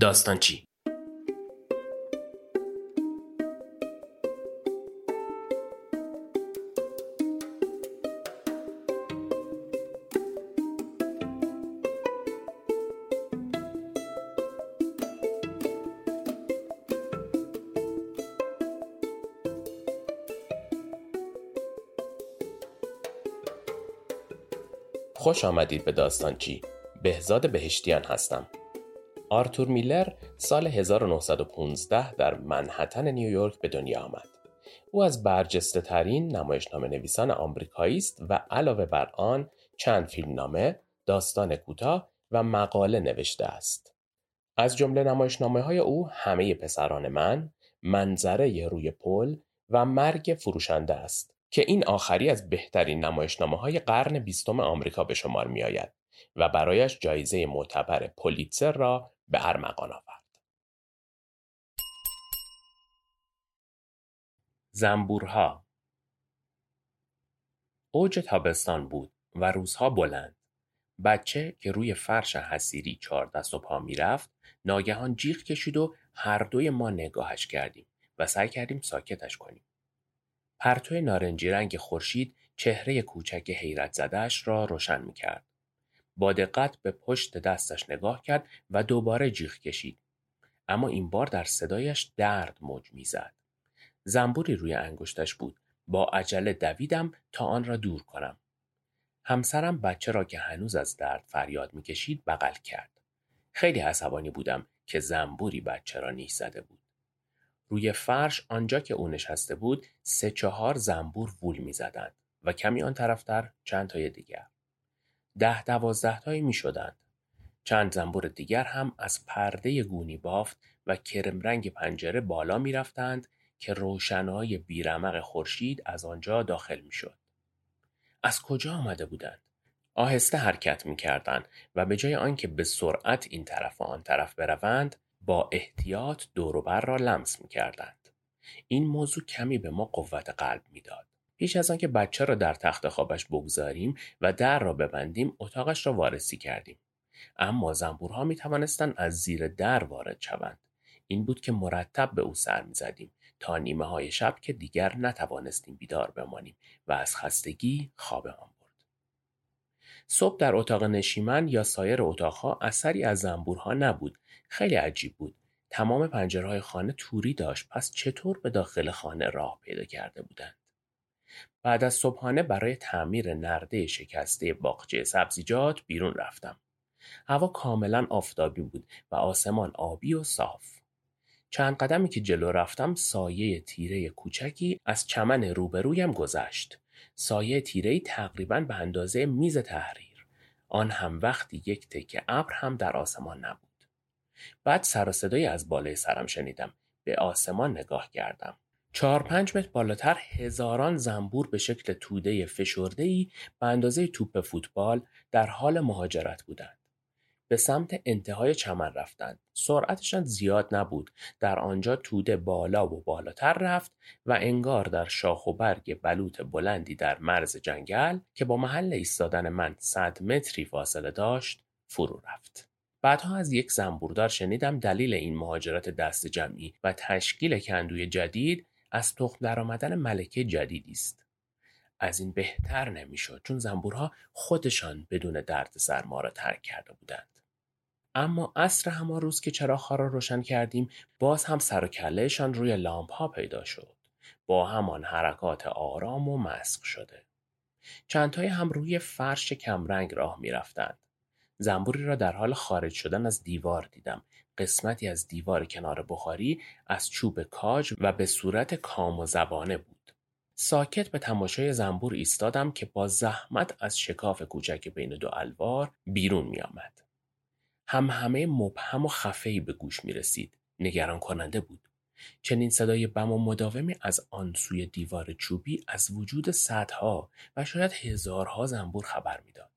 داستان چی؟ خوش آمدید به داستانچی بهزاد بهشتیان هستم آرتور میلر سال 1915 در منحتن نیویورک به دنیا آمد او از برجسته ترین نمایشنامه نویسان آمریکایی است و علاوه بر آن چند فیلمنامه، داستان کوتاه و مقاله نوشته است. از جمله نمایشنامه های او همه پسران من، منظره روی پل و مرگ فروشنده است. که این آخری از بهترین نمایشنامه های قرن بیستم آمریکا به شمار می آید و برایش جایزه معتبر پولیتسر را به ارمغان آورد. زنبورها اوج تابستان بود و روزها بلند. بچه که روی فرش حسیری چهار دست و پا می‌رفت ناگهان جیغ کشید و هر دوی ما نگاهش کردیم و سعی کردیم ساکتش کنیم. پرتو نارنجی رنگ خورشید چهره کوچک حیرت زدهش را روشن می کرد. با دقت به پشت دستش نگاه کرد و دوباره جیغ کشید. اما این بار در صدایش درد موج می‌زد. زنبوری روی انگشتش بود. با عجله دویدم تا آن را دور کنم. همسرم بچه را که هنوز از درد فریاد می‌کشید بغل کرد. خیلی عصبانی بودم که زنبوری بچه را نیش زده بود. روی فرش آنجا که او نشسته بود سه چهار زنبور وول می‌زدند و کمی آن طرفتر چند تای دیگر. ده دوازده تایی می شدند. چند زنبور دیگر هم از پرده گونی بافت و کرم رنگ پنجره بالا می رفتند که روشنهای بیرمق خورشید از آنجا داخل می شد. از کجا آمده بودند؟ آهسته حرکت می کردند و به جای آنکه به سرعت این طرف و آن طرف بروند با احتیاط دوروبر را لمس می کردند. این موضوع کمی به ما قوت قلب می‌داد. پیش از آنکه بچه را در تخت خوابش بگذاریم و در را ببندیم اتاقش را وارسی کردیم. اما زنبورها می توانستند از زیر در وارد شوند. این بود که مرتب به او سر می زدیم تا نیمه های شب که دیگر نتوانستیم بیدار بمانیم و از خستگی خوابمان برد. صبح در اتاق نشیمن یا سایر اتاقها اثری از زنبورها نبود خیلی عجیب بود. تمام پنجرهای خانه توری داشت پس چطور به داخل خانه راه پیدا کرده بودند؟ بعد از صبحانه برای تعمیر نرده شکسته باغچه سبزیجات بیرون رفتم. هوا کاملا آفتابی بود و آسمان آبی و صاف. چند قدمی که جلو رفتم سایه تیره کوچکی از چمن روبرویم گذشت. سایه تیره تقریبا به اندازه میز تحریر. آن هم وقتی یک تکه ابر هم در آسمان نبود. بعد سر و صدایی از بالای سرم شنیدم. به آسمان نگاه کردم. چهار پنج متر بالاتر هزاران زنبور به شکل توده ای به اندازه توپ فوتبال در حال مهاجرت بودند. به سمت انتهای چمن رفتند. سرعتشان زیاد نبود. در آنجا توده بالا و بالاتر رفت و انگار در شاخ و برگ بلوط بلندی در مرز جنگل که با محل ایستادن من صد متری فاصله داشت فرو رفت. بعدها از یک زنبوردار شنیدم دلیل این مهاجرت دست جمعی و تشکیل کندوی جدید از تخم درآمدن ملکه جدیدی است. از این بهتر نمی‌شد چون زنبورها خودشان بدون درد ما را ترک کرده بودند. اما عصر همان روز که چراغها را روشن کردیم باز هم سر و کلهشان روی لامپ ها پیدا شد. با همان حرکات آرام و مسق شده. چندتای هم روی فرش کمرنگ راه می رفتند. زنبوری را در حال خارج شدن از دیوار دیدم. قسمتی از دیوار کنار بخاری از چوب کاج و به صورت کام و زبانه بود. ساکت به تماشای زنبور ایستادم که با زحمت از شکاف کوچک بین دو الوار بیرون می آمد. هم همه مبهم و خفهی به گوش می رسید. نگران کننده بود. چنین صدای بم و مداومی از آن سوی دیوار چوبی از وجود صدها و شاید هزارها زنبور خبر می‌داد.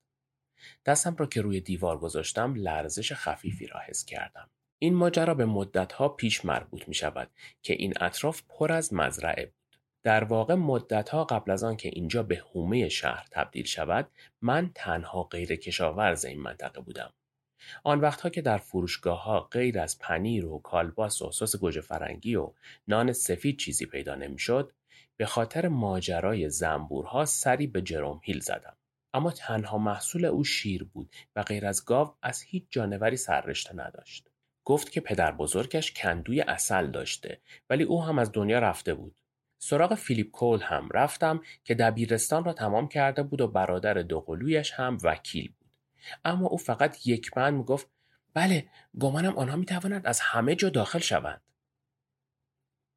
دستم را که روی دیوار گذاشتم لرزش خفیفی را حس کردم. این ماجرا به مدتها پیش مربوط می شود که این اطراف پر از مزرعه بود. در واقع مدتها قبل از آن که اینجا به حومه شهر تبدیل شود من تنها غیر کشاورز این منطقه بودم. آن وقتها که در فروشگاه ها غیر از پنیر و کالباس و سس گوجه فرنگی و نان سفید چیزی پیدا نمی‌شد به خاطر ماجرای زنبورها سری به جروم هیل زدم اما تنها محصول او شیر بود و غیر از گاو از هیچ جانوری سررشته نداشت گفت که پدر بزرگش کندوی اصل داشته ولی او هم از دنیا رفته بود. سراغ فیلیپ کول هم رفتم که دبیرستان را تمام کرده بود و برادر دوقلویش هم وکیل بود. اما او فقط یک بند گفت بله گمانم آنها می توانند از همه جا داخل شوند.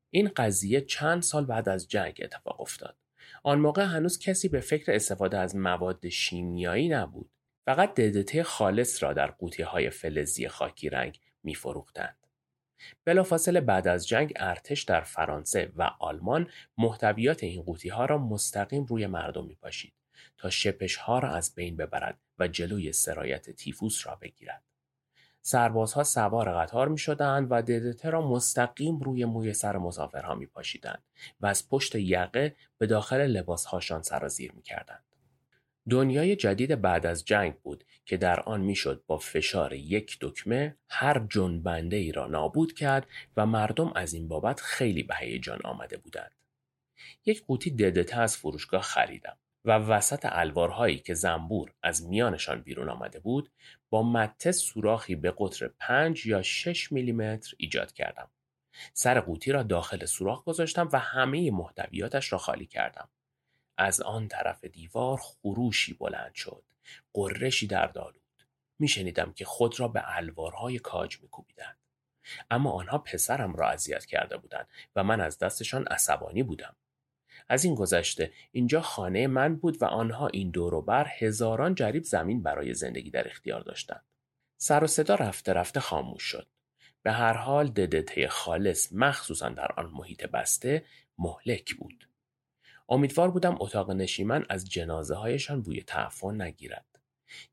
این قضیه چند سال بعد از جنگ اتفاق افتاد. آن موقع هنوز کسی به فکر استفاده از مواد شیمیایی نبود. فقط ددته خالص را در قوطی های فلزی خاکی رنگ می فروختند. بلافاصله بعد از جنگ ارتش در فرانسه و آلمان محتویات این قوطی ها را مستقیم روی مردم می پاشید تا شپش ها را از بین ببرد و جلوی سرایت تیفوس را بگیرد. سربازها سوار قطار می شدند و ددته را مستقیم روی موی سر مسافرها می پاشیدند و از پشت یقه به داخل لباسهاشان سرازیر می کردند. دنیای جدید بعد از جنگ بود که در آن می‌شد با فشار یک دکمه هر جنبنده ای را نابود کرد و مردم از این بابت خیلی به هیجان آمده بودند. یک قوطی ددته از فروشگاه خریدم و وسط الوارهایی که زنبور از میانشان بیرون آمده بود با مته سوراخی به قطر 5 یا 6 میلیمتر ایجاد کردم. سر قوطی را داخل سوراخ گذاشتم و همه محتویاتش را خالی کردم. از آن طرف دیوار خروشی بلند شد. قرشی در دالود. میشنیدم که خود را به الوارهای کاج میکوبیدند. اما آنها پسرم را اذیت کرده بودند و من از دستشان عصبانی بودم. از این گذشته اینجا خانه من بود و آنها این دور بر هزاران جریب زمین برای زندگی در اختیار داشتند. سر و صدا رفته رفته خاموش شد. به هر حال ددته خالص مخصوصا در آن محیط بسته مهلک بود. امیدوار بودم اتاق نشیمن از جنازه هایشان بوی تعفن نگیرد.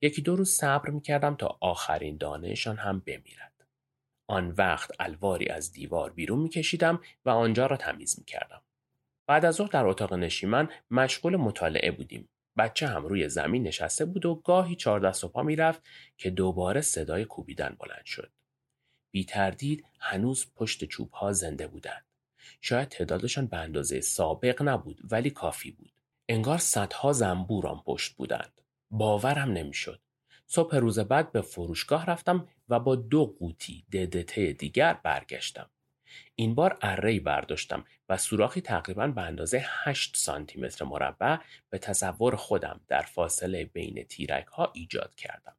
یکی دو روز صبر می کردم تا آخرین دانهشان هم بمیرد. آن وقت الواری از دیوار بیرون می کشیدم و آنجا را تمیز می کردم. بعد از ظهر در اتاق نشیمن مشغول مطالعه بودیم. بچه هم روی زمین نشسته بود و گاهی چهار دست و پا می‌رفت که دوباره صدای کوبیدن بلند شد. بی تردید هنوز پشت چوب ها زنده بودند. شاید تعدادشان به اندازه سابق نبود ولی کافی بود. انگار صدها زنبور آن پشت بودند. باورم نمی‌شد. صبح روز بعد به فروشگاه رفتم و با دو قوطی ددته دیگر برگشتم. این بار اره برداشتم و سوراخی تقریبا به اندازه 8 سانتی متر مربع به تصور خودم در فاصله بین تیرک ها ایجاد کردم.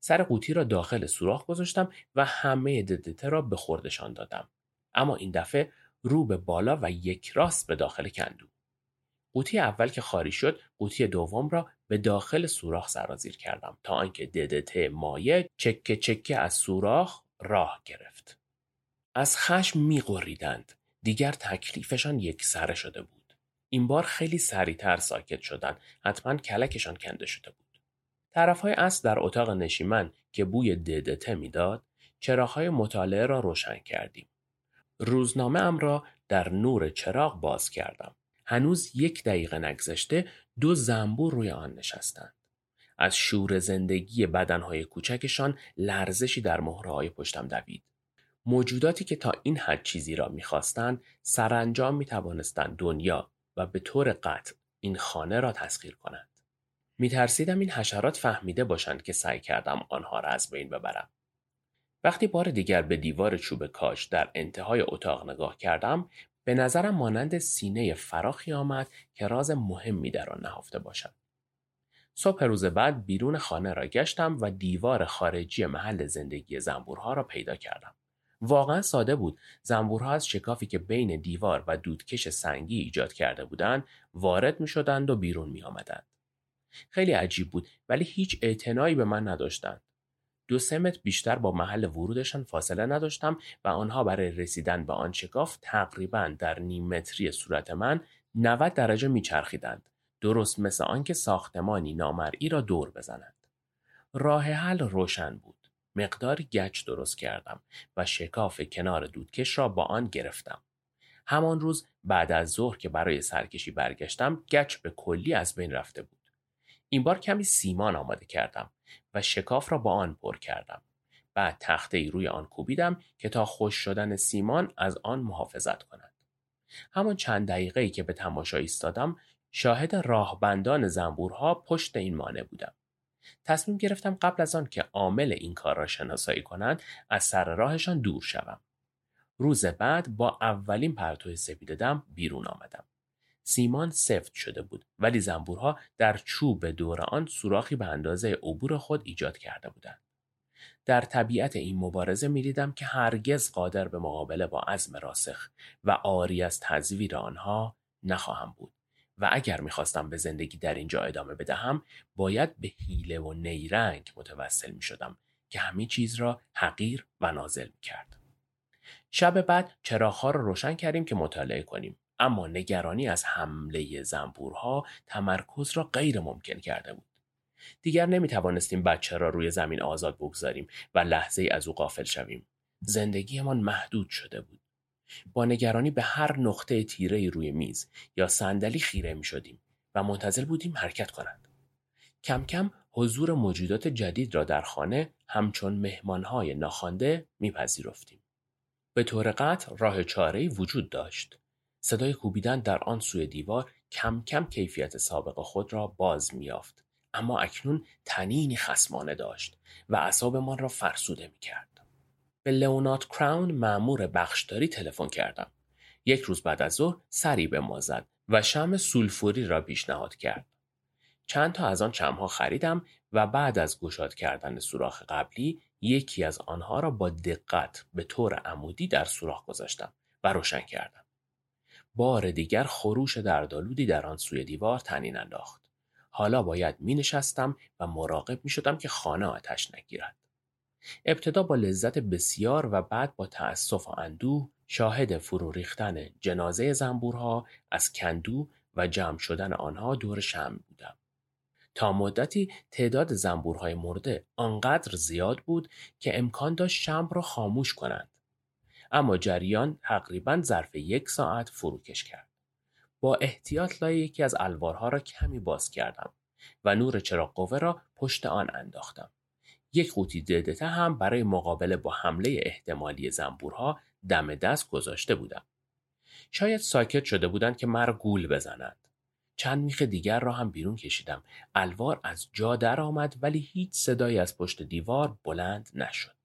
سر قوطی را داخل سوراخ گذاشتم و همه ددته را به خوردشان دادم. اما این دفعه رو به بالا و یک راست به داخل کندو. قوطی اول که خالی شد قوطی دوم را به داخل سوراخ سرازیر کردم تا آنکه ددته مایع چکه چکه از سوراخ راه گرفت. از خشم میقریدند. دیگر تکلیفشان یک سره شده بود. این بار خیلی سریعتر ساکت شدند. حتما کلکشان کنده شده بود. طرفهای اصل در اتاق نشیمن که بوی ددته می‌داد چراغهای مطالعه را روشن کردیم. روزنامه ام را در نور چراغ باز کردم. هنوز یک دقیقه نگذشته دو زنبور روی آن نشستند. از شور زندگی بدنهای کوچکشان لرزشی در مهرهای پشتم دوید. موجوداتی که تا این حد چیزی را می‌خواستند سرانجام می‌توانستند دنیا و به طور قطع این خانه را تسخیر کنند. میترسیدم این حشرات فهمیده باشند که سعی کردم آنها را از بین ببرم. وقتی بار دیگر به دیوار چوب کاش در انتهای اتاق نگاه کردم به نظرم مانند سینه فراخی آمد که راز مهمی در آن نهفته باشد. صبح روز بعد بیرون خانه را گشتم و دیوار خارجی محل زندگی زنبورها را پیدا کردم. واقعا ساده بود. زنبورها از شکافی که بین دیوار و دودکش سنگی ایجاد کرده بودند وارد می شدند و بیرون می آمدند. خیلی عجیب بود ولی هیچ اعتنایی به من نداشتند. دو سه متر بیشتر با محل ورودشان فاصله نداشتم و آنها برای رسیدن به آن شکاف تقریبا در نیم متری صورت من 90 درجه میچرخیدند. درست مثل آنکه ساختمانی نامرئی را دور بزنند. راه حل روشن بود. مقداری گچ درست کردم و شکاف کنار دودکش را با آن گرفتم. همان روز بعد از ظهر که برای سرکشی برگشتم گچ به کلی از بین رفته بود. این بار کمی سیمان آماده کردم و شکاف را با آن پر کردم. بعد تخته ای روی آن کوبیدم که تا خوش شدن سیمان از آن محافظت کند. همان چند دقیقه ای که به تماشا ایستادم شاهد راهبندان زنبورها پشت این مانع بودم. تصمیم گرفتم قبل از آن که عامل این کار را شناسایی کنند از سر راهشان دور شوم. روز بعد با اولین پرتو سپید دم بیرون آمدم. سیمان سفت شده بود ولی زنبورها در چوب دور آن سوراخی به اندازه عبور خود ایجاد کرده بودند. در طبیعت این مبارزه می‌دیدم که هرگز قادر به مقابله با عزم راسخ و آری از تزویر آنها نخواهم بود و اگر می‌خواستم به زندگی در اینجا ادامه بدهم باید به حیله و نیرنگ متوسل می شدم که همه چیز را حقیر و نازل می کرد. شب بعد چراغها را روشن کردیم که مطالعه کنیم اما نگرانی از حمله زنبورها تمرکز را غیر ممکن کرده بود. دیگر نمی توانستیم بچه را روی زمین آزاد بگذاریم و لحظه از او غافل شویم. زندگیمان محدود شده بود. با نگرانی به هر نقطه تیره روی میز یا صندلی خیره می شدیم و منتظر بودیم حرکت کنند. کم کم حضور موجودات جدید را در خانه همچون مهمانهای ناخوانده میپذیرفتیم. به طور قطع راه چاره وجود داشت. صدای کوبیدن در آن سوی دیوار کم کم کیفیت سابق خود را باز میافت اما اکنون تنینی خسمانه داشت و اعصابمان را فرسوده می‌کرد. به لئونارد کراون مأمور بخشداری تلفن کردم. یک روز بعد از ظهر سری به ما زد و شم سولفوری را پیشنهاد کرد. چند تا از آن شمها خریدم و بعد از گشاد کردن سوراخ قبلی یکی از آنها را با دقت به طور عمودی در سوراخ گذاشتم و روشن کردم. بار دیگر خروش دردآلودی در آن سوی دیوار تنین انداخت حالا باید می نشستم و مراقب می شدم که خانه آتش نگیرد. ابتدا با لذت بسیار و بعد با تأسف و اندوه شاهد فرو ریختن جنازه زنبورها از کندو و جمع شدن آنها دور شم بودم. تا مدتی تعداد زنبورهای مرده آنقدر زیاد بود که امکان داشت شم را خاموش کنند. اما جریان تقریبا ظرف یک ساعت فروکش کرد. با احتیاط لای یکی از الوارها را کمی باز کردم و نور چراغ قوه را پشت آن انداختم. یک قوطی ددته هم برای مقابله با حمله احتمالی زنبورها دم دست گذاشته بودم. شاید ساکت شده بودند که مرا گول بزنند. چند میخ دیگر را هم بیرون کشیدم. الوار از جا در آمد ولی هیچ صدایی از پشت دیوار بلند نشد.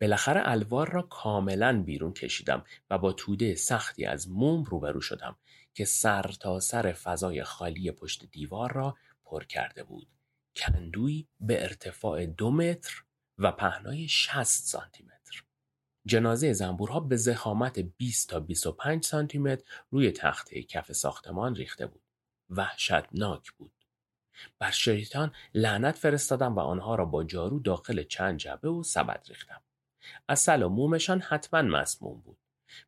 بالاخره الوار را کاملا بیرون کشیدم و با توده سختی از موم روبرو شدم که سر تا سر فضای خالی پشت دیوار را پر کرده بود. کندوی به ارتفاع دو متر و پهنای 60 سانتی متر. جنازه زنبورها به زخامت 20 تا 25 سانتی متر روی تخته کف ساختمان ریخته بود. وحشتناک بود. بر شیطان لعنت فرستادم و آنها را با جارو داخل چند جبه و سبد ریختم. اصل و مومشان حتما مسموم بود.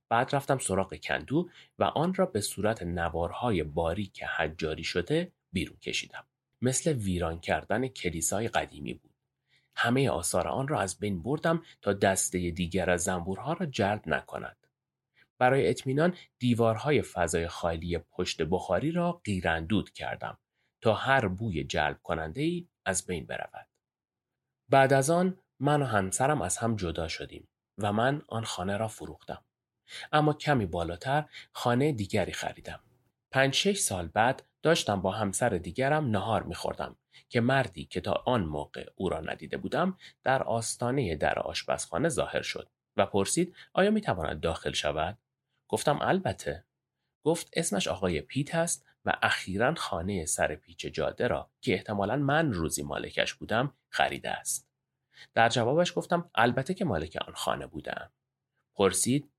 بعد رفتم سراغ کندو و آن را به صورت نوارهای باریک حجاری شده بیرون کشیدم. مثل ویران کردن کلیسای قدیمی بود. همه آثار آن را از بین بردم تا دسته دیگر از زنبورها را جلب نکند. برای اطمینان دیوارهای فضای خالی پشت بخاری را قیراندود کردم تا هر بوی جلب کننده ای از بین برود. بعد از آن من و همسرم از هم جدا شدیم و من آن خانه را فروختم. اما کمی بالاتر خانه دیگری خریدم. پنج شش سال بعد داشتم با همسر دیگرم نهار میخوردم که مردی که تا آن موقع او را ندیده بودم در آستانه در آشپزخانه ظاهر شد و پرسید آیا می‌تواند داخل شود؟ گفتم البته. گفت اسمش آقای پیت است و اخیرا خانه سر پیچ جاده را که احتمالا من روزی مالکش بودم خریده است. در جوابش گفتم البته که مالک آن خانه بودم. پرسید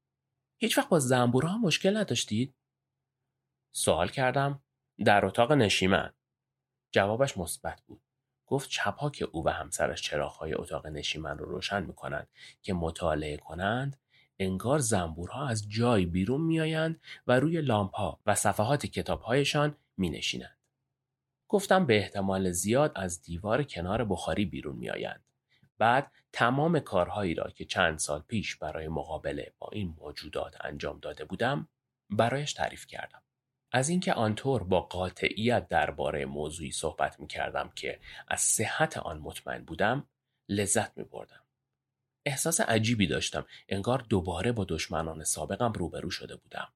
هیچ وقت با زنبورها مشکل نداشتید؟ سوال کردم در اتاق نشیمن. جوابش مثبت بود. گفت چپها که او و همسرش چراغهای اتاق نشیمن رو روشن می‌کنند که مطالعه کنند انگار زنبورها از جای بیرون میآیند و روی لامپها و صفحات کتابهایشان می نشینند. گفتم به احتمال زیاد از دیوار کنار بخاری بیرون میآیند. بعد تمام کارهایی را که چند سال پیش برای مقابله با این موجودات انجام داده بودم برایش تعریف کردم. از اینکه آنطور با قاطعیت درباره موضوعی صحبت می کردم که از صحت آن مطمئن بودم لذت می بردم. احساس عجیبی داشتم انگار دوباره با دشمنان سابقم روبرو شده بودم.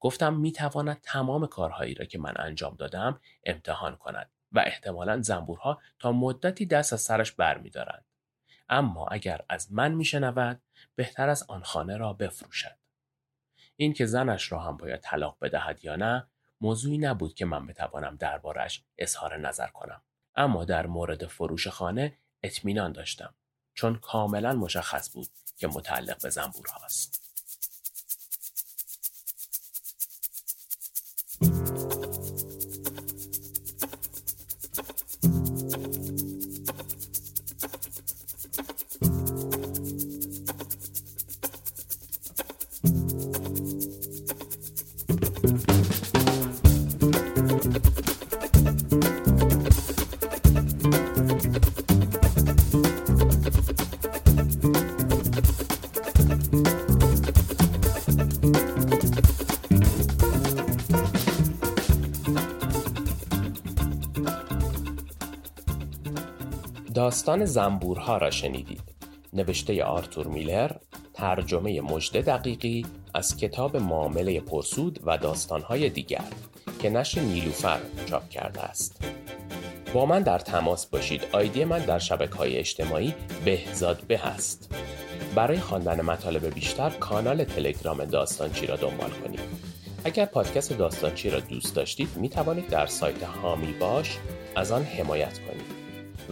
گفتم می تواند تمام کارهایی را که من انجام دادم امتحان کند و احتمالا زنبورها تا مدتی دست از سرش برمیدارند. اما اگر از من میشنود بهتر از آن خانه را بفروشد. این که زنش را هم باید طلاق بدهد یا نه موضوعی نبود که من بتوانم دربارش اظهار نظر کنم. اما در مورد فروش خانه اطمینان داشتم چون کاملا مشخص بود که متعلق به زنبور هاست. داستان زنبورها را شنیدید. نوشته آرتور میلر ترجمه مجد دقیقی از کتاب معامله پرسود و داستانهای دیگر که نشر نیلوفر چاپ کرده است. با من در تماس باشید. آیدی من در شبکه های اجتماعی بهزاد به هست. برای خواندن مطالب بیشتر کانال تلگرام داستانچی را دنبال کنید. اگر پادکست داستانچی را دوست داشتید می توانید در سایت هامی باش از آن حمایت کنید.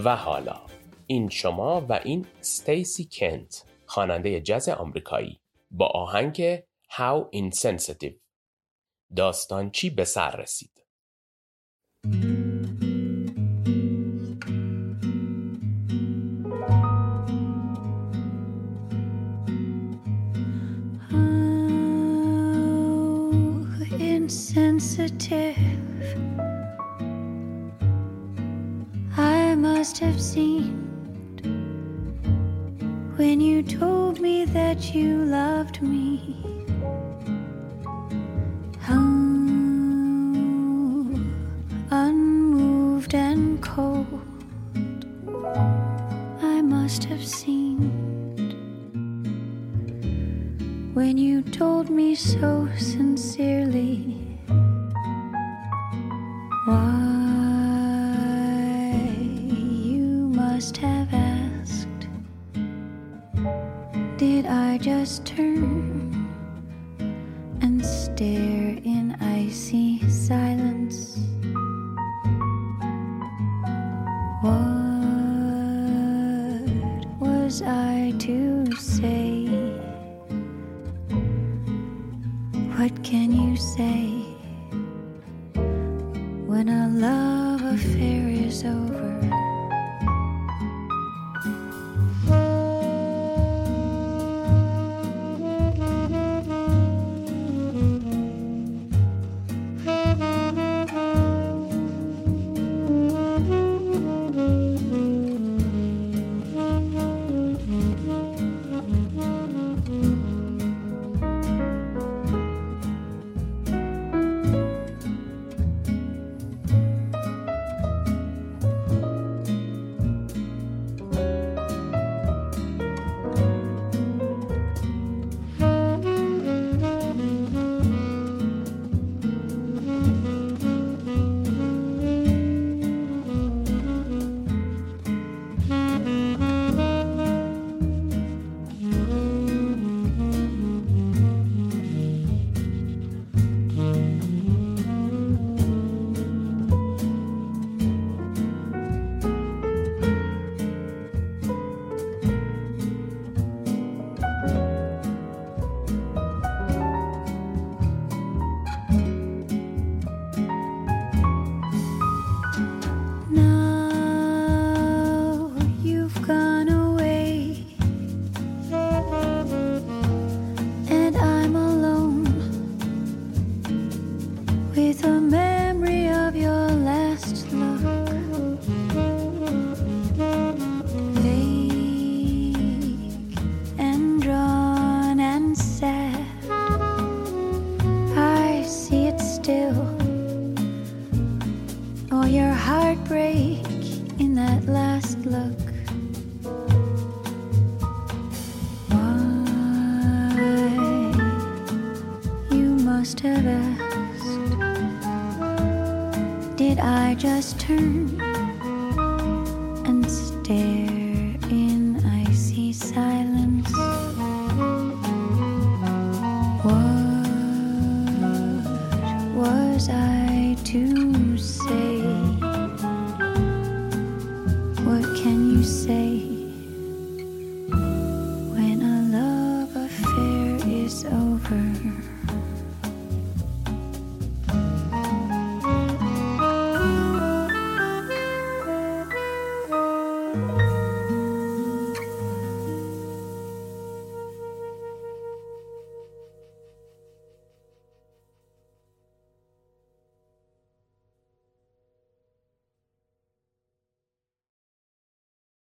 و حالا این شما و این ستیسی کنت خواننده جز آمریکایی با آهنگ How Insensitive. داستان چی به سر رسید؟ Insensitive. Must have you told me that you loved me. How unmoved and cold I must have seemed when you told me so sincerely. Just turn and stare I to